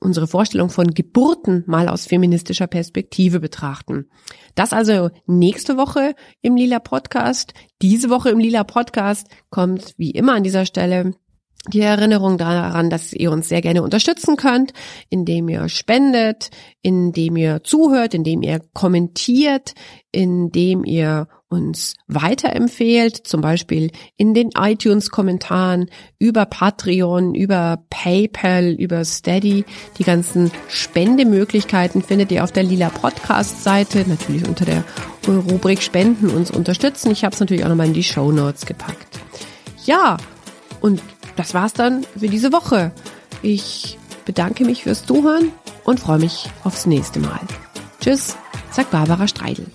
unsere Vorstellung von Geburten mal aus feministischer Perspektive betrachten. Das also nächste Woche im Lila Podcast. Diese Woche im Lila Podcast kommt wie immer an dieser Stelle die Erinnerung daran, dass ihr uns sehr gerne unterstützen könnt, indem ihr spendet, indem ihr zuhört, indem ihr kommentiert, indem ihr uns weiterempfehlt, zum Beispiel in den iTunes-Kommentaren, über Patreon, über PayPal, über Steady. Die ganzen Spendemöglichkeiten findet ihr auf der Lila Podcast-Seite, natürlich unter der Rubrik Spenden uns unterstützen. Ich habe es natürlich auch nochmal in die Show Notes gepackt. Ja, und das war's dann für diese Woche. Ich bedanke mich fürs Zuhören und freue mich aufs nächste Mal. Tschüss, sagt Barbara Streidel.